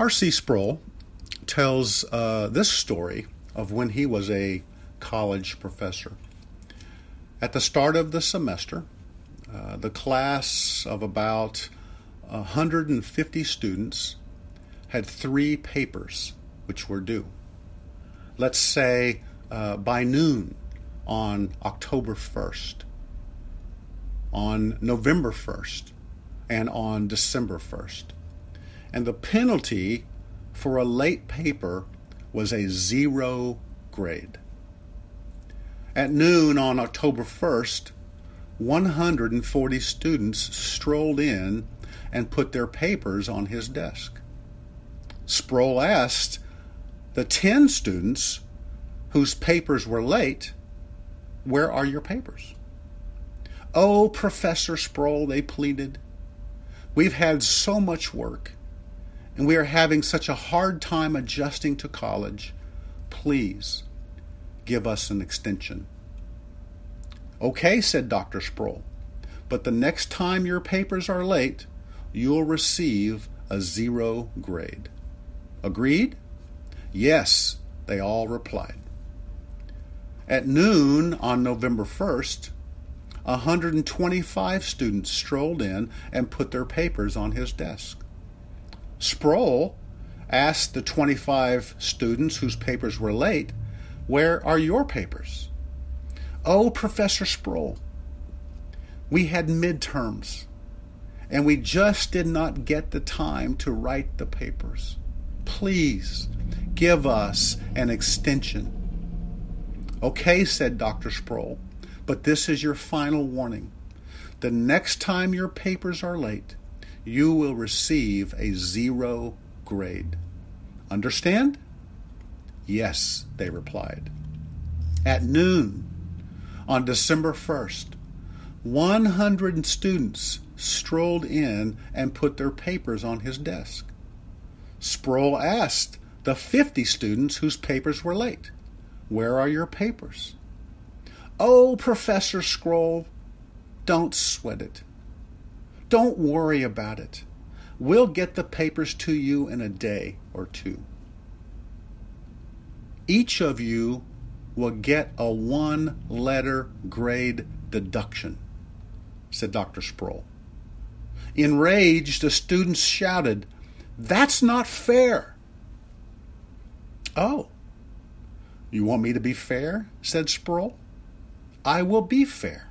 R.C. Sproul tells uh, this story of when he was a college professor. At the start of the semester, uh, the class of about 150 students had three papers which were due. Let's say uh, by noon on October 1st, on November 1st, and on December 1st. And the penalty for a late paper was a zero grade. At noon on October 1st, 140 students strolled in and put their papers on his desk. Sproul asked the 10 students whose papers were late, Where are your papers? Oh, Professor Sproul, they pleaded. We've had so much work, and we are having such a hard time adjusting to college. Please give us an extension. Okay, said Dr. Sproul, but the next time your papers are late, you'll receive a zero grade. Agreed? Yes, they all replied. At noon on November 1st, 125 students strolled in and put their papers on his desk. Sproul asked the 25 students whose papers were late, Where are your papers? Oh, Professor Sproul, we had midterms and we just did not get the time to write the papers. Please give us an extension. Okay, said Dr. Sproul, but this is your final warning. The next time your papers are late, you will receive a zero grade. Understand? Yes, they replied. At noon on December 1st, 100 students strolled in and put their papers on his desk. Sproul asked the 50 students whose papers were late, Where are your papers? Oh, Professor Sproul, don't sweat it. Don't worry about it. We'll get the papers to you in a day or two. Each of you will get a one letter grade deduction, said Dr. Sproul. Enraged, the students shouted, That's not fair. Oh, you want me to be fair? said Sproul. I will be fair.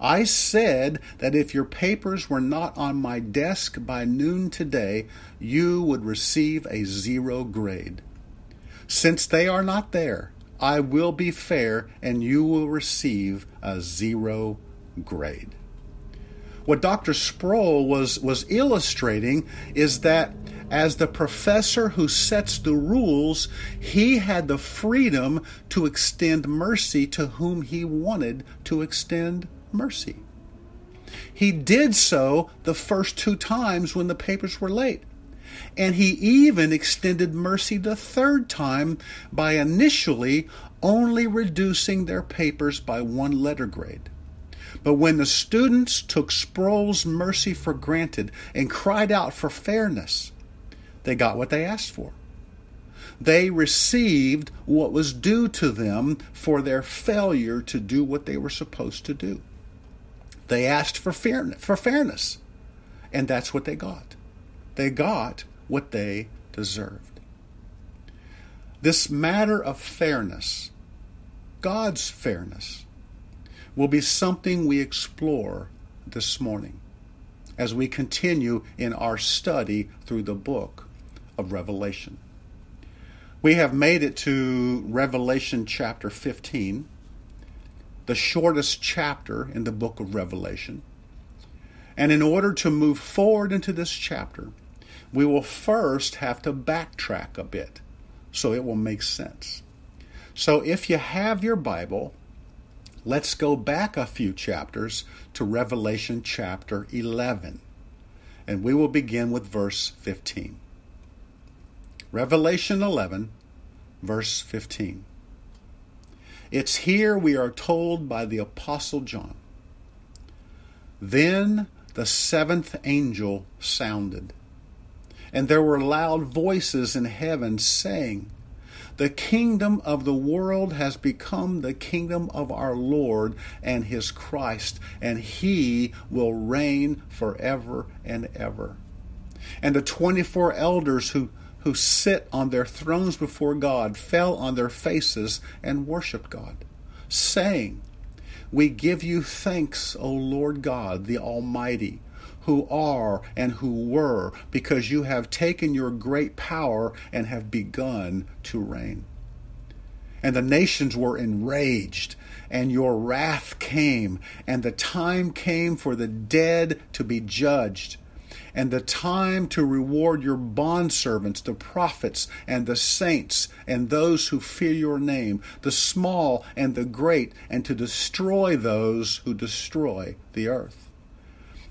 I said that if your papers were not on my desk by noon today, you would receive a zero grade. Since they are not there, I will be fair and you will receive a zero grade. What Dr. Sproul was, was illustrating is that as the professor who sets the rules, he had the freedom to extend mercy to whom he wanted to extend mercy. He did so the first two times when the papers were late. And he even extended mercy the third time by initially only reducing their papers by one letter grade. But when the students took Sproul's mercy for granted and cried out for fairness, they got what they asked for. They received what was due to them for their failure to do what they were supposed to do. They asked for fairness, for fairness, and that's what they got. They got what they deserved. This matter of fairness, God's fairness, will be something we explore this morning as we continue in our study through the book of Revelation. We have made it to Revelation chapter 15, the shortest chapter in the book of Revelation. And in order to move forward into this chapter, we will first have to backtrack a bit so it will make sense. So if you have your Bible, let's go back a few chapters to Revelation chapter 11. And we will begin with verse 15. Revelation 11, verse 15. It's here we are told by the Apostle John. Then the seventh angel sounded, And there were loud voices in heaven saying, The kingdom of the world has become the kingdom of our Lord and his Christ, and he will reign forever and ever. And the 24 elders who, who sit on their thrones before God fell on their faces and worshiped God, saying, We give you thanks, O Lord God, the Almighty who are and who were, because you have taken your great power and have begun to reign. And the nations were enraged, and your wrath came, and the time came for the dead to be judged, and the time to reward your bondservants, the prophets, and the saints, and those who fear your name, the small and the great, and to destroy those who destroy the earth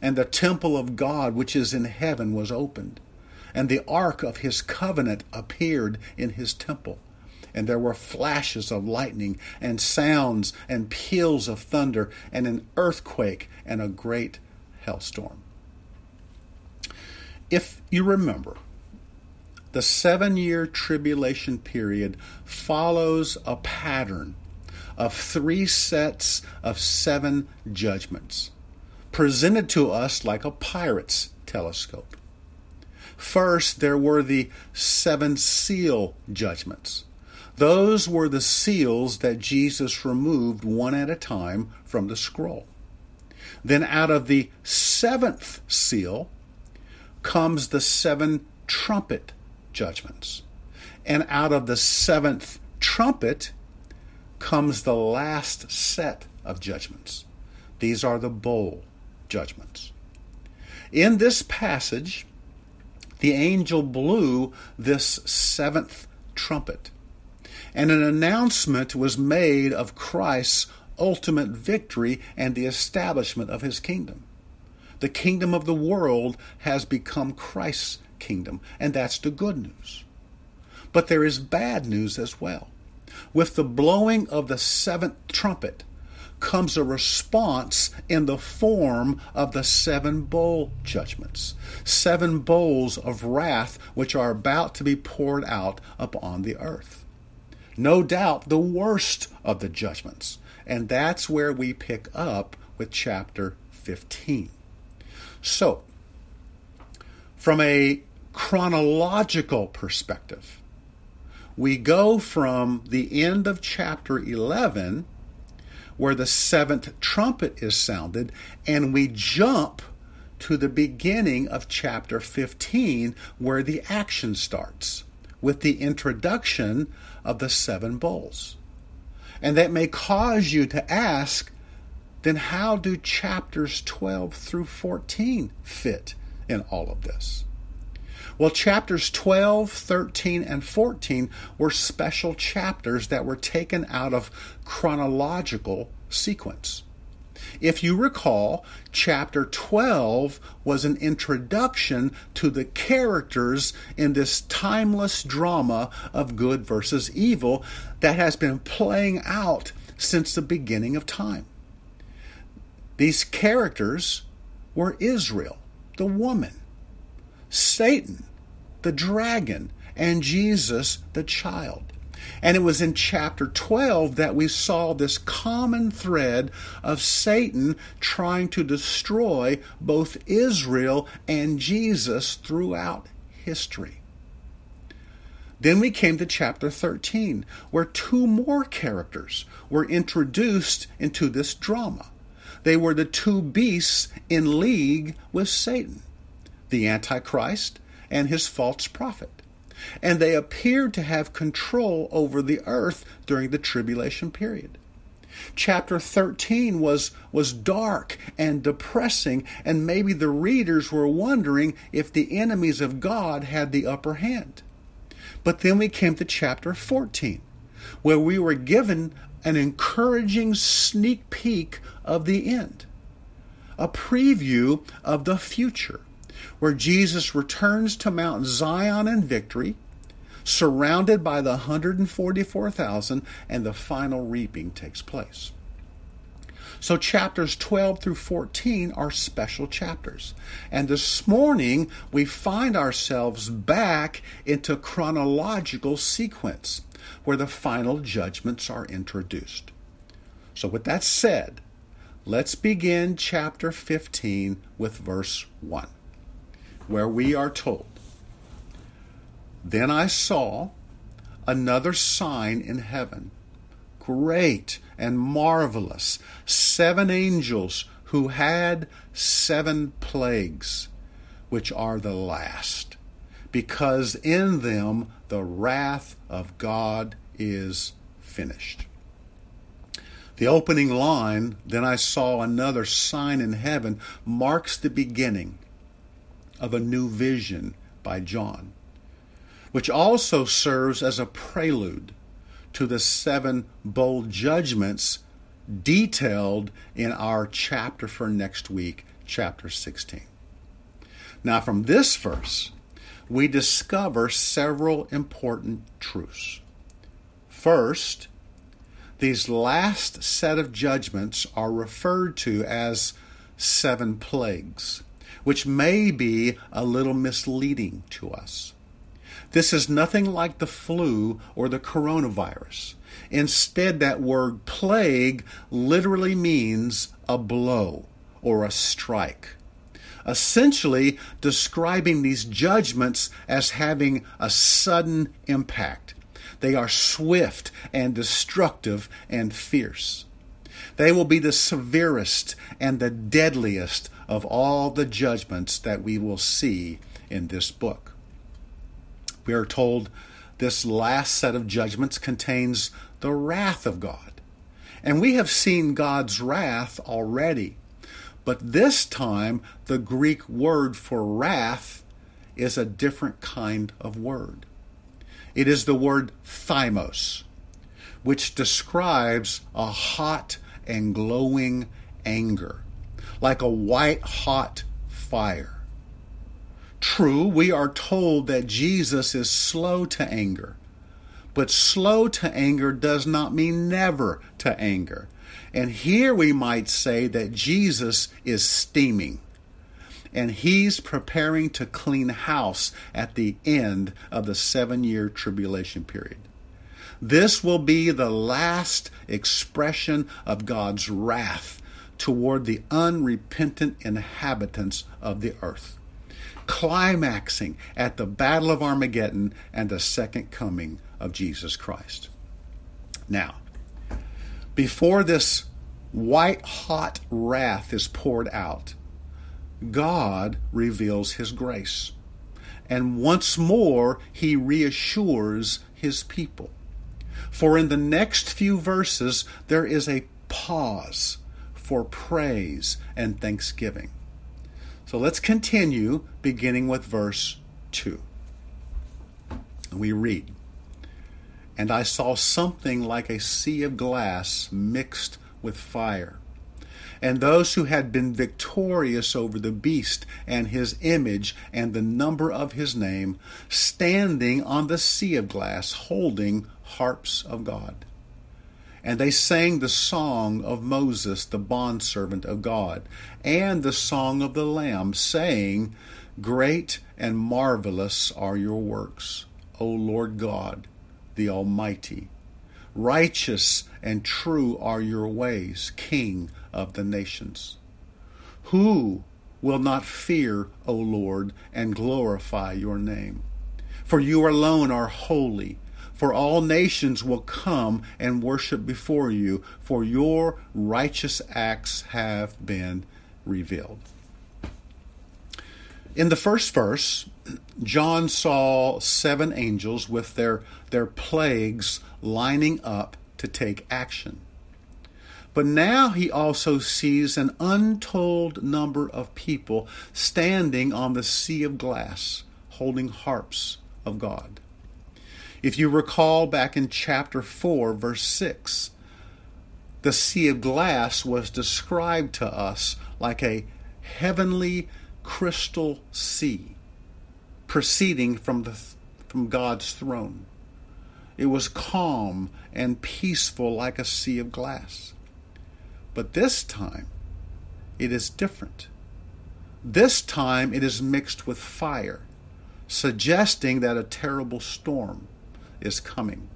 and the temple of God which is in heaven was opened, and the ark of his covenant appeared in his temple. And there were flashes of lightning, and sounds, and peals of thunder, and an earthquake, and a great hailstorm. If you remember, the seven year tribulation period follows a pattern of three sets of seven judgments presented to us like a pirate's telescope. First, there were the seven seal judgments. Those were the seals that Jesus removed one at a time from the scroll. Then, out of the seventh seal comes the seven trumpet judgments. And out of the seventh trumpet comes the last set of judgments. These are the bowl judgments. In this passage, the angel blew this seventh trumpet, and an announcement was made of Christ's ultimate victory and the establishment of his kingdom. The kingdom of the world has become Christ's kingdom, and that's the good news. But there is bad news as well. With the blowing of the seventh trumpet, comes a response in the form of the seven bowl judgments, seven bowls of wrath which are about to be poured out upon the earth. No doubt the worst of the judgments, and that's where we pick up with chapter 15. So, from a chronological perspective, we go from the end of chapter 11 where the seventh trumpet is sounded, and we jump to the beginning of chapter 15, where the action starts with the introduction of the seven bowls. And that may cause you to ask then how do chapters 12 through 14 fit in all of this? Well, chapters 12, 13, and 14 were special chapters that were taken out of chronological sequence. If you recall, chapter 12 was an introduction to the characters in this timeless drama of good versus evil that has been playing out since the beginning of time. These characters were Israel, the woman, Satan, the dragon, and Jesus, the child. And it was in chapter 12 that we saw this common thread of Satan trying to destroy both Israel and Jesus throughout history. Then we came to chapter 13, where two more characters were introduced into this drama. They were the two beasts in league with Satan the Antichrist and his false prophet. And they appeared to have control over the earth during the tribulation period. Chapter 13 was, was dark and depressing, and maybe the readers were wondering if the enemies of God had the upper hand. But then we came to chapter 14, where we were given an encouraging sneak peek of the end, a preview of the future where Jesus returns to Mount Zion in victory, surrounded by the 144,000, and the final reaping takes place. So, chapters 12 through 14 are special chapters. And this morning, we find ourselves back into chronological sequence where the final judgments are introduced. So, with that said, let's begin chapter 15 with verse 1, where we are told Then I saw another sign in heaven great and marvelous, seven angels who had seven plagues, which are the last, because in them the wrath of God is finished. The opening line, then I saw another sign in heaven, marks the beginning of a new vision by John, which also serves as a prelude to the seven bowl judgments detailed in our chapter for next week, chapter 16. Now, from this verse, we discover several important truths. First, these last set of judgments are referred to as seven plagues, which may be a little misleading to us. This is nothing like the flu or the coronavirus. Instead, that word plague literally means a blow or a strike. Essentially, describing these judgments as having a sudden impact. They are swift and destructive and fierce. They will be the severest and the deadliest of all the judgments that we will see in this book. We are told this last set of judgments contains the wrath of God. And we have seen God's wrath already. But this time, the Greek word for wrath is a different kind of word. It is the word thymos, which describes a hot and glowing anger, like a white hot fire. True, we are told that Jesus is slow to anger. But slow to anger does not mean never to anger. And here we might say that Jesus is steaming. And he's preparing to clean house at the end of the seven year tribulation period. This will be the last expression of God's wrath toward the unrepentant inhabitants of the earth climaxing at the Battle of Armageddon and the second coming of Jesus Christ. Now, before this white hot wrath is poured out, God reveals His grace. And once more, He reassures His people. For in the next few verses, there is a pause for praise and thanksgiving. So let's continue beginning with verse 2. We read, And I saw something like a sea of glass mixed with fire. And those who had been victorious over the beast and his image and the number of his name, standing on the sea of glass, holding harps of God and they sang the song of Moses, the bondservant of God, and the song of the Lamb, saying, Great and marvelous are your works, O Lord God, the Almighty. Righteous and true are your ways, King of the nations. Who will not fear, O Lord, and glorify your name? For you alone are holy for all nations will come and worship before you, for your righteous acts have been revealed. In the first verse, John saw seven angels with their, their plagues lining up to take action. But now he also sees an untold number of people standing on the sea of glass, holding harps of God. If you recall back in chapter 4, verse 6, the sea of glass was described to us like a heavenly crystal sea proceeding from, the, from God's throne. It was calm and peaceful like a sea of glass. But this time, it is different. This time, it is mixed with fire, suggesting that a terrible storm is coming.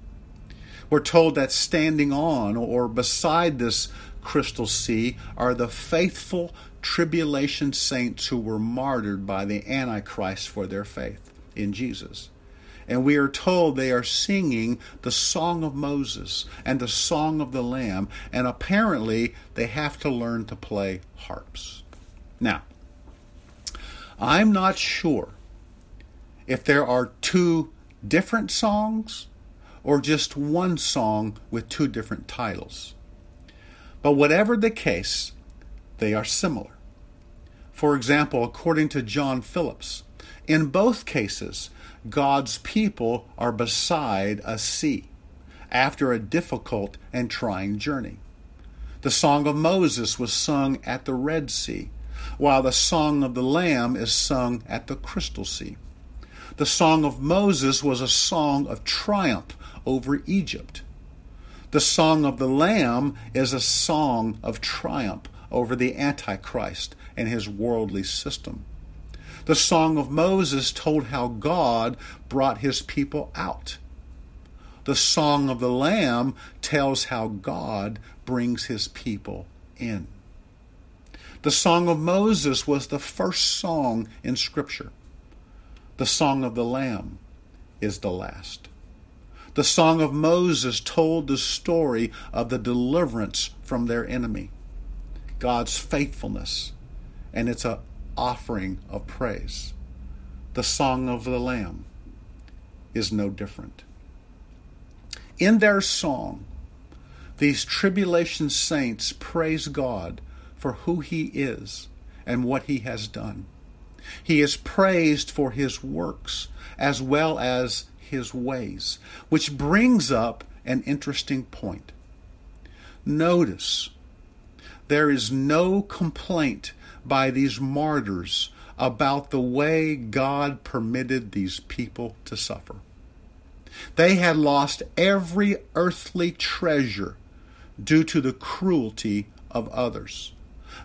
We're told that standing on or beside this crystal sea are the faithful tribulation saints who were martyred by the Antichrist for their faith in Jesus. And we are told they are singing the song of Moses and the song of the Lamb, and apparently they have to learn to play harps. Now, I'm not sure if there are two different songs or just one song with two different titles. But whatever the case, they are similar. For example, according to John Phillips, in both cases, God's people are beside a sea after a difficult and trying journey. The Song of Moses was sung at the Red Sea, while the Song of the Lamb is sung at the Crystal Sea. The Song of Moses was a song of triumph over Egypt. The Song of the Lamb is a song of triumph over the Antichrist and his worldly system. The Song of Moses told how God brought his people out. The Song of the Lamb tells how God brings his people in. The Song of Moses was the first song in Scripture. The Song of the Lamb is the last. The Song of Moses told the story of the deliverance from their enemy, God's faithfulness, and it's an offering of praise. The Song of the Lamb is no different. In their song, these tribulation saints praise God for who He is and what He has done. He is praised for His works as well as his ways, which brings up an interesting point. Notice there is no complaint by these martyrs about the way God permitted these people to suffer. They had lost every earthly treasure due to the cruelty of others.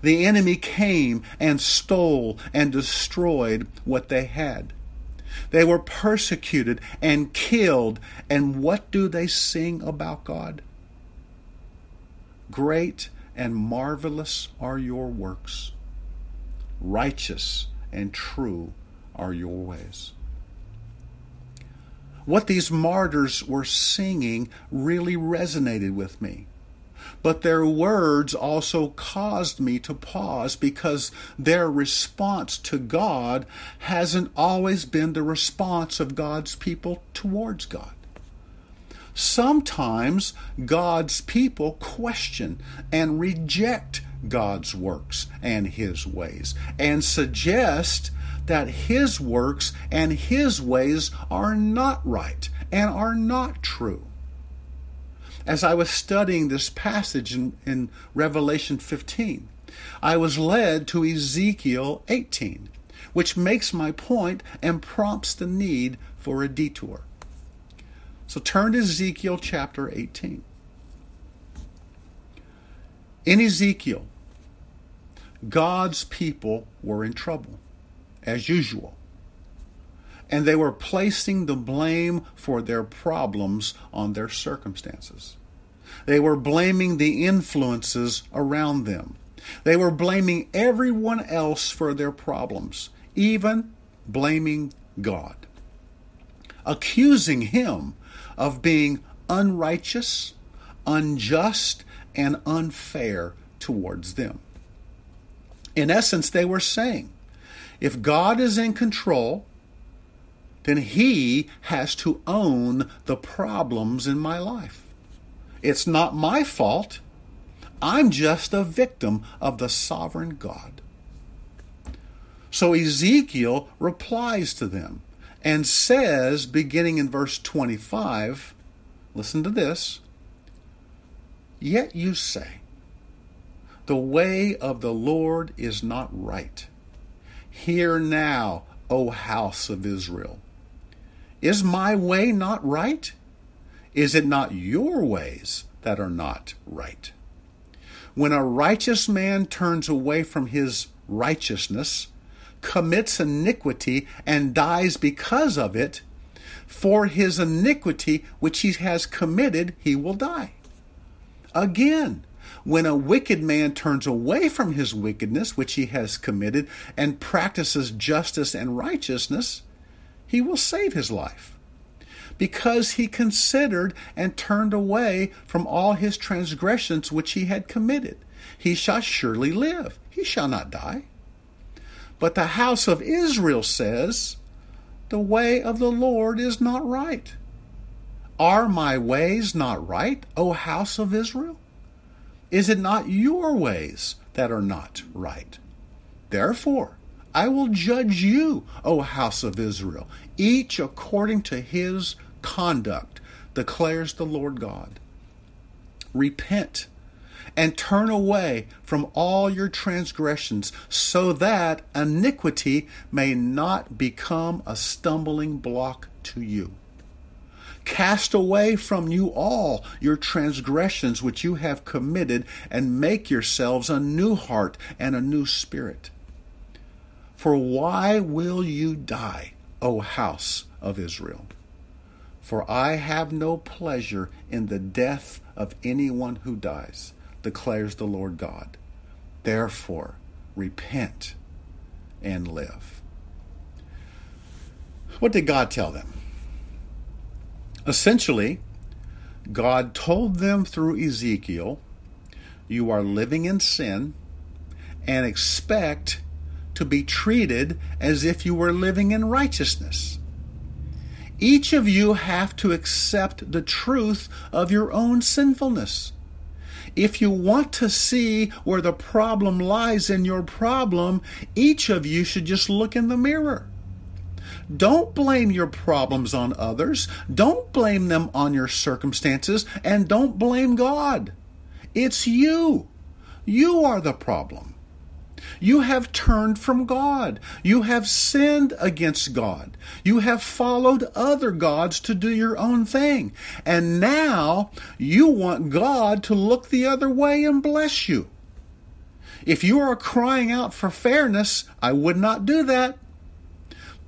The enemy came and stole and destroyed what they had. They were persecuted and killed. And what do they sing about God? Great and marvelous are your works, righteous and true are your ways. What these martyrs were singing really resonated with me. But their words also caused me to pause because their response to God hasn't always been the response of God's people towards God. Sometimes God's people question and reject God's works and His ways and suggest that His works and His ways are not right and are not true as I was studying this passage in, in Revelation 15, I was led to Ezekiel 18, which makes my point and prompts the need for a detour. So turn to Ezekiel chapter 18. In Ezekiel, God's people were in trouble, as usual and they were placing the blame for their problems on their circumstances. They were blaming the influences around them. They were blaming everyone else for their problems, even blaming God, accusing Him of being unrighteous, unjust, and unfair towards them. In essence, they were saying, if God is in control, then he has to own the problems in my life. It's not my fault. I'm just a victim of the sovereign God. So Ezekiel replies to them and says, beginning in verse 25, listen to this. Yet you say, The way of the Lord is not right. Hear now, O house of Israel. Is my way not right? Is it not your ways that are not right? When a righteous man turns away from his righteousness, commits iniquity, and dies because of it, for his iniquity which he has committed, he will die. Again, when a wicked man turns away from his wickedness which he has committed and practices justice and righteousness, he will save his life. Because he considered and turned away from all his transgressions which he had committed, he shall surely live, he shall not die. But the house of Israel says, The way of the Lord is not right. Are my ways not right, O house of Israel? Is it not your ways that are not right? Therefore, I will judge you, O house of Israel, each according to his conduct, declares the Lord God. Repent and turn away from all your transgressions, so that iniquity may not become a stumbling block to you. Cast away from you all your transgressions which you have committed, and make yourselves a new heart and a new spirit. For why will you die, O house of Israel? For I have no pleasure in the death of anyone who dies declares the Lord God. Therefore, repent and live. What did God tell them? Essentially, God told them through Ezekiel, You are living in sin and expect to be treated as if you were living in righteousness. Each of you have to accept the truth of your own sinfulness. If you want to see where the problem lies in your problem, each of you should just look in the mirror. Don't blame your problems on others. Don't blame them on your circumstances. And don't blame God. It's you. You are the problem. You have turned from God. You have sinned against God. You have followed other gods to do your own thing. And now you want God to look the other way and bless you. If you are crying out for fairness, I would not do that.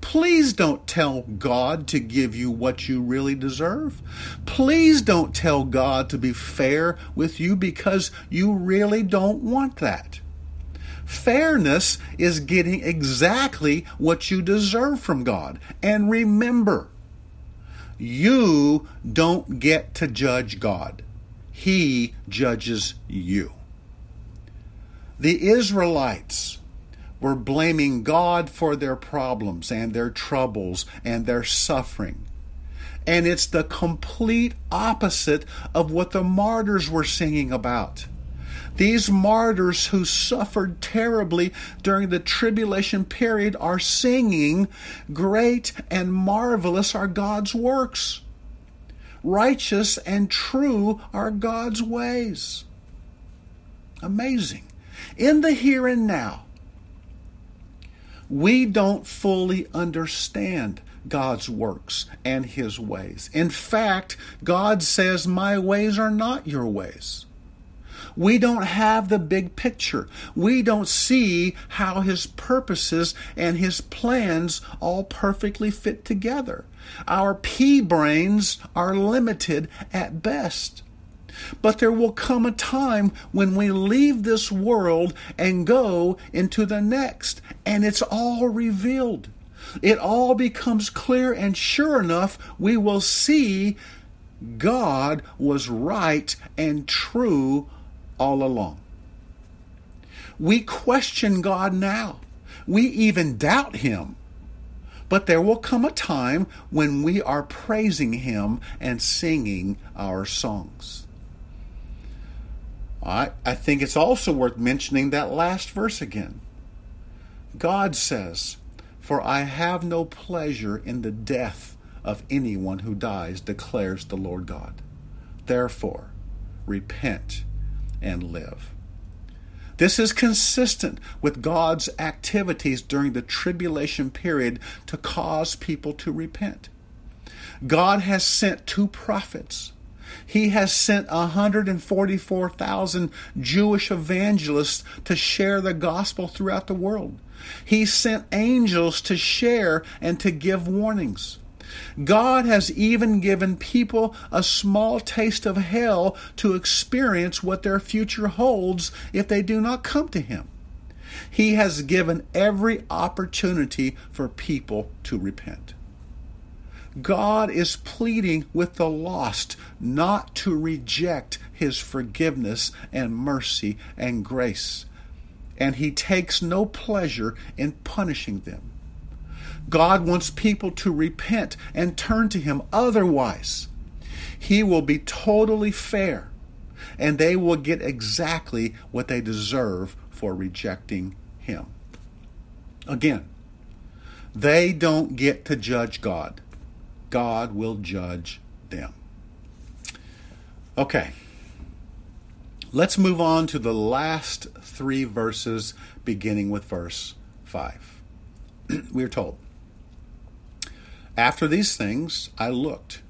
Please don't tell God to give you what you really deserve. Please don't tell God to be fair with you because you really don't want that. Fairness is getting exactly what you deserve from God. And remember, you don't get to judge God, He judges you. The Israelites were blaming God for their problems and their troubles and their suffering. And it's the complete opposite of what the martyrs were singing about. These martyrs who suffered terribly during the tribulation period are singing, Great and marvelous are God's works. Righteous and true are God's ways. Amazing. In the here and now, we don't fully understand God's works and His ways. In fact, God says, My ways are not your ways. We don't have the big picture. We don't see how His purposes and His plans all perfectly fit together. Our pea brains are limited at best. But there will come a time when we leave this world and go into the next, and it's all revealed. It all becomes clear, and sure enough, we will see God was right and true all along. We question God now. We even doubt Him. But there will come a time when we are praising Him and singing our songs. I, I think it's also worth mentioning that last verse again. God says, For I have no pleasure in the death of anyone who dies, declares the Lord God. Therefore, repent and live. This is consistent with God's activities during the tribulation period to cause people to repent. God has sent two prophets, He has sent 144,000 Jewish evangelists to share the gospel throughout the world. He sent angels to share and to give warnings. God has even given people a small taste of hell to experience what their future holds if they do not come to Him. He has given every opportunity for people to repent. God is pleading with the lost not to reject his forgiveness and mercy and grace, and he takes no pleasure in punishing them. God wants people to repent and turn to him. Otherwise, he will be totally fair, and they will get exactly what they deserve for rejecting him. Again, they don't get to judge God. God will judge them. Okay. Let's move on to the last three verses, beginning with verse 5. we are told After these things I looked,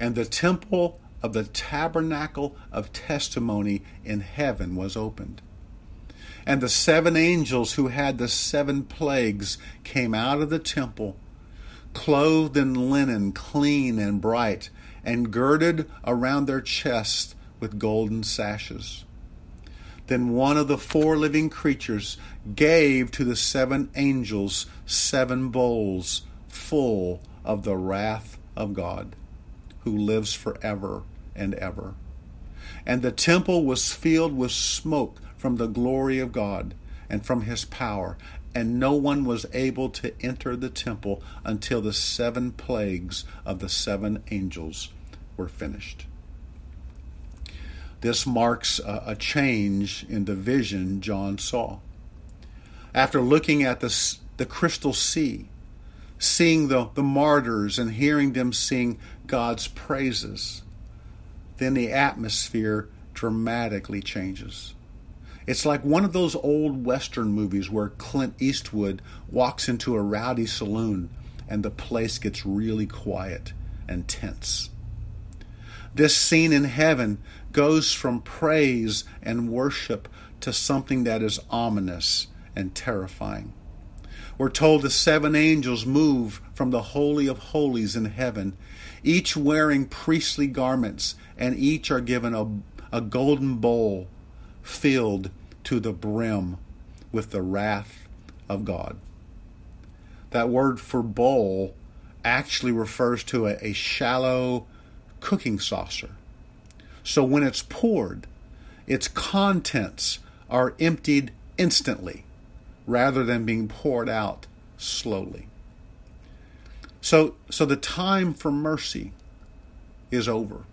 and the temple of the tabernacle of testimony in heaven was opened. And the seven angels who had the seven plagues came out of the temple clothed in linen, clean and bright, and girded around their chests with golden sashes. Then one of the four living creatures gave to the seven angels seven bowls full of the wrath of God, who lives forever and ever. And the temple was filled with smoke from the glory of God and from his power, and no one was able to enter the temple until the seven plagues of the seven angels were finished. This marks a, change in the vision John saw. After looking at the, the crystal sea, seeing the, the martyrs and hearing them sing God's praises, then the atmosphere dramatically changes. It's like one of those old Western movies where Clint Eastwood walks into a rowdy saloon and the place gets really quiet and tense. This scene in heaven goes from praise and worship to something that is ominous and terrifying. We're told the seven angels move from the Holy of Holies in heaven, each wearing priestly garments, and each are given a, a golden bowl filled to the brim with the wrath of God. That word for bowl actually refers to a, a shallow cooking saucer. So when it's poured, its contents are emptied instantly rather than being poured out slowly. So, so the time for mercy is over.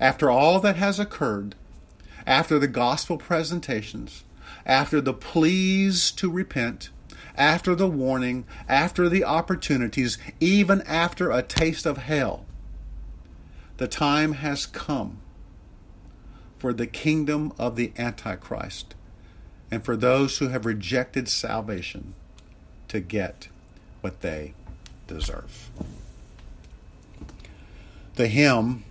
After all that has occurred, after the gospel presentations, after the pleas to repent, after the warning, after the opportunities, even after a taste of hell, the time has come for the kingdom of the Antichrist and for those who have rejected salvation to get what they deserve. The hymn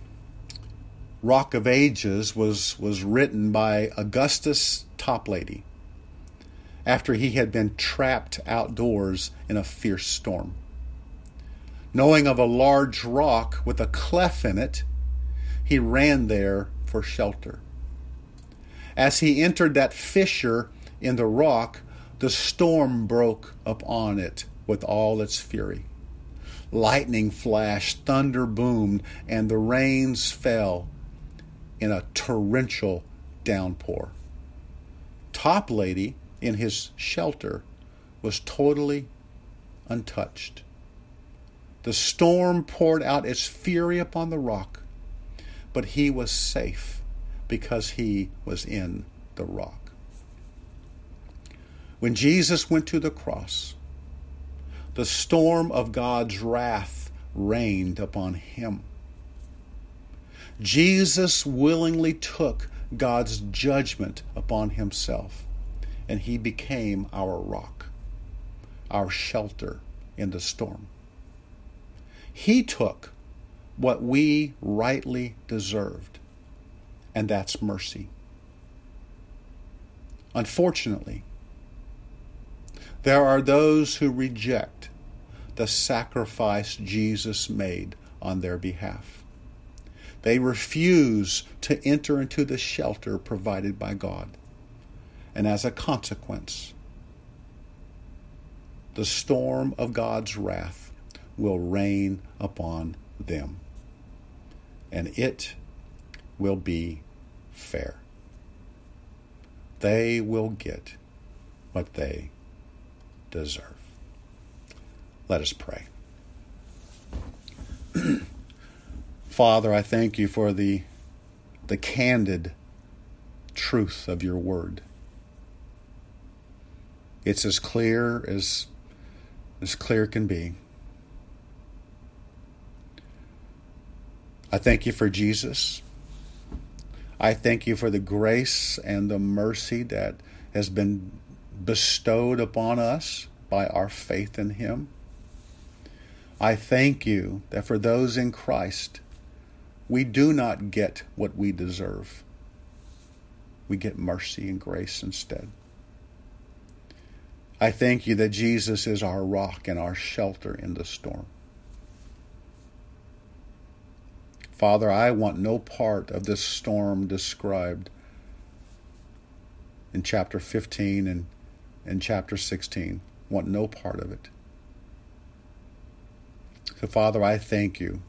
Rock of Ages was, was written by Augustus Toplady after he had been trapped outdoors in a fierce storm. Knowing of a large rock with a cleft in it, he ran there for shelter. As he entered that fissure in the rock, the storm broke upon it with all its fury. Lightning flashed, thunder boomed, and the rains fell in a torrential downpour. Toplady, in his shelter, was totally untouched. The storm poured out its fury upon the rock, but he was safe because he was in the rock. When Jesus went to the cross, the storm of God's wrath rained upon him. Jesus willingly took God's judgment upon himself, and he became our rock, our shelter in the storm. He took what we rightly deserved, and that's mercy. Unfortunately, there are those who reject the sacrifice Jesus made on their behalf. They refuse to enter into the shelter provided by God. And as a consequence, the storm of God's wrath will rain upon them. And it will be fair. They will get what they deserve. Let us pray. Father, I thank you for the, the candid truth of your word. It's as clear as, as clear can be. I thank you for Jesus. I thank you for the grace and the mercy that has been bestowed upon us by our faith in Him. I thank you that for those in Christ, we do not get what we deserve. We get mercy and grace instead. I thank you that Jesus is our rock and our shelter in the storm. Father, I want no part of this storm described in chapter 15 and, and chapter 16. Want no part of it. So, Father, I thank you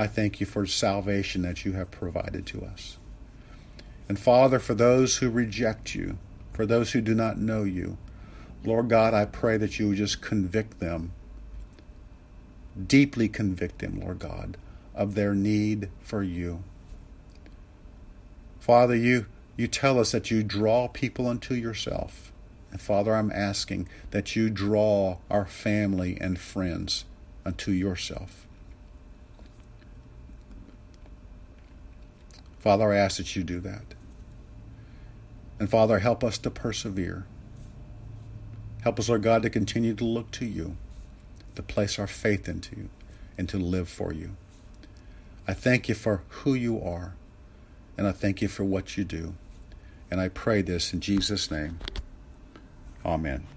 I thank you for salvation that you have provided to us. And Father, for those who reject you, for those who do not know you, Lord God, I pray that you would just convict them, deeply convict them, Lord God, of their need for you. Father, you, you tell us that you draw people unto yourself. And Father, I'm asking that you draw our family and friends unto yourself. Father, I ask that you do that. And Father, help us to persevere. Help us, Lord God, to continue to look to you, to place our faith into you, and to live for you. I thank you for who you are, and I thank you for what you do. And I pray this in Jesus' name. Amen.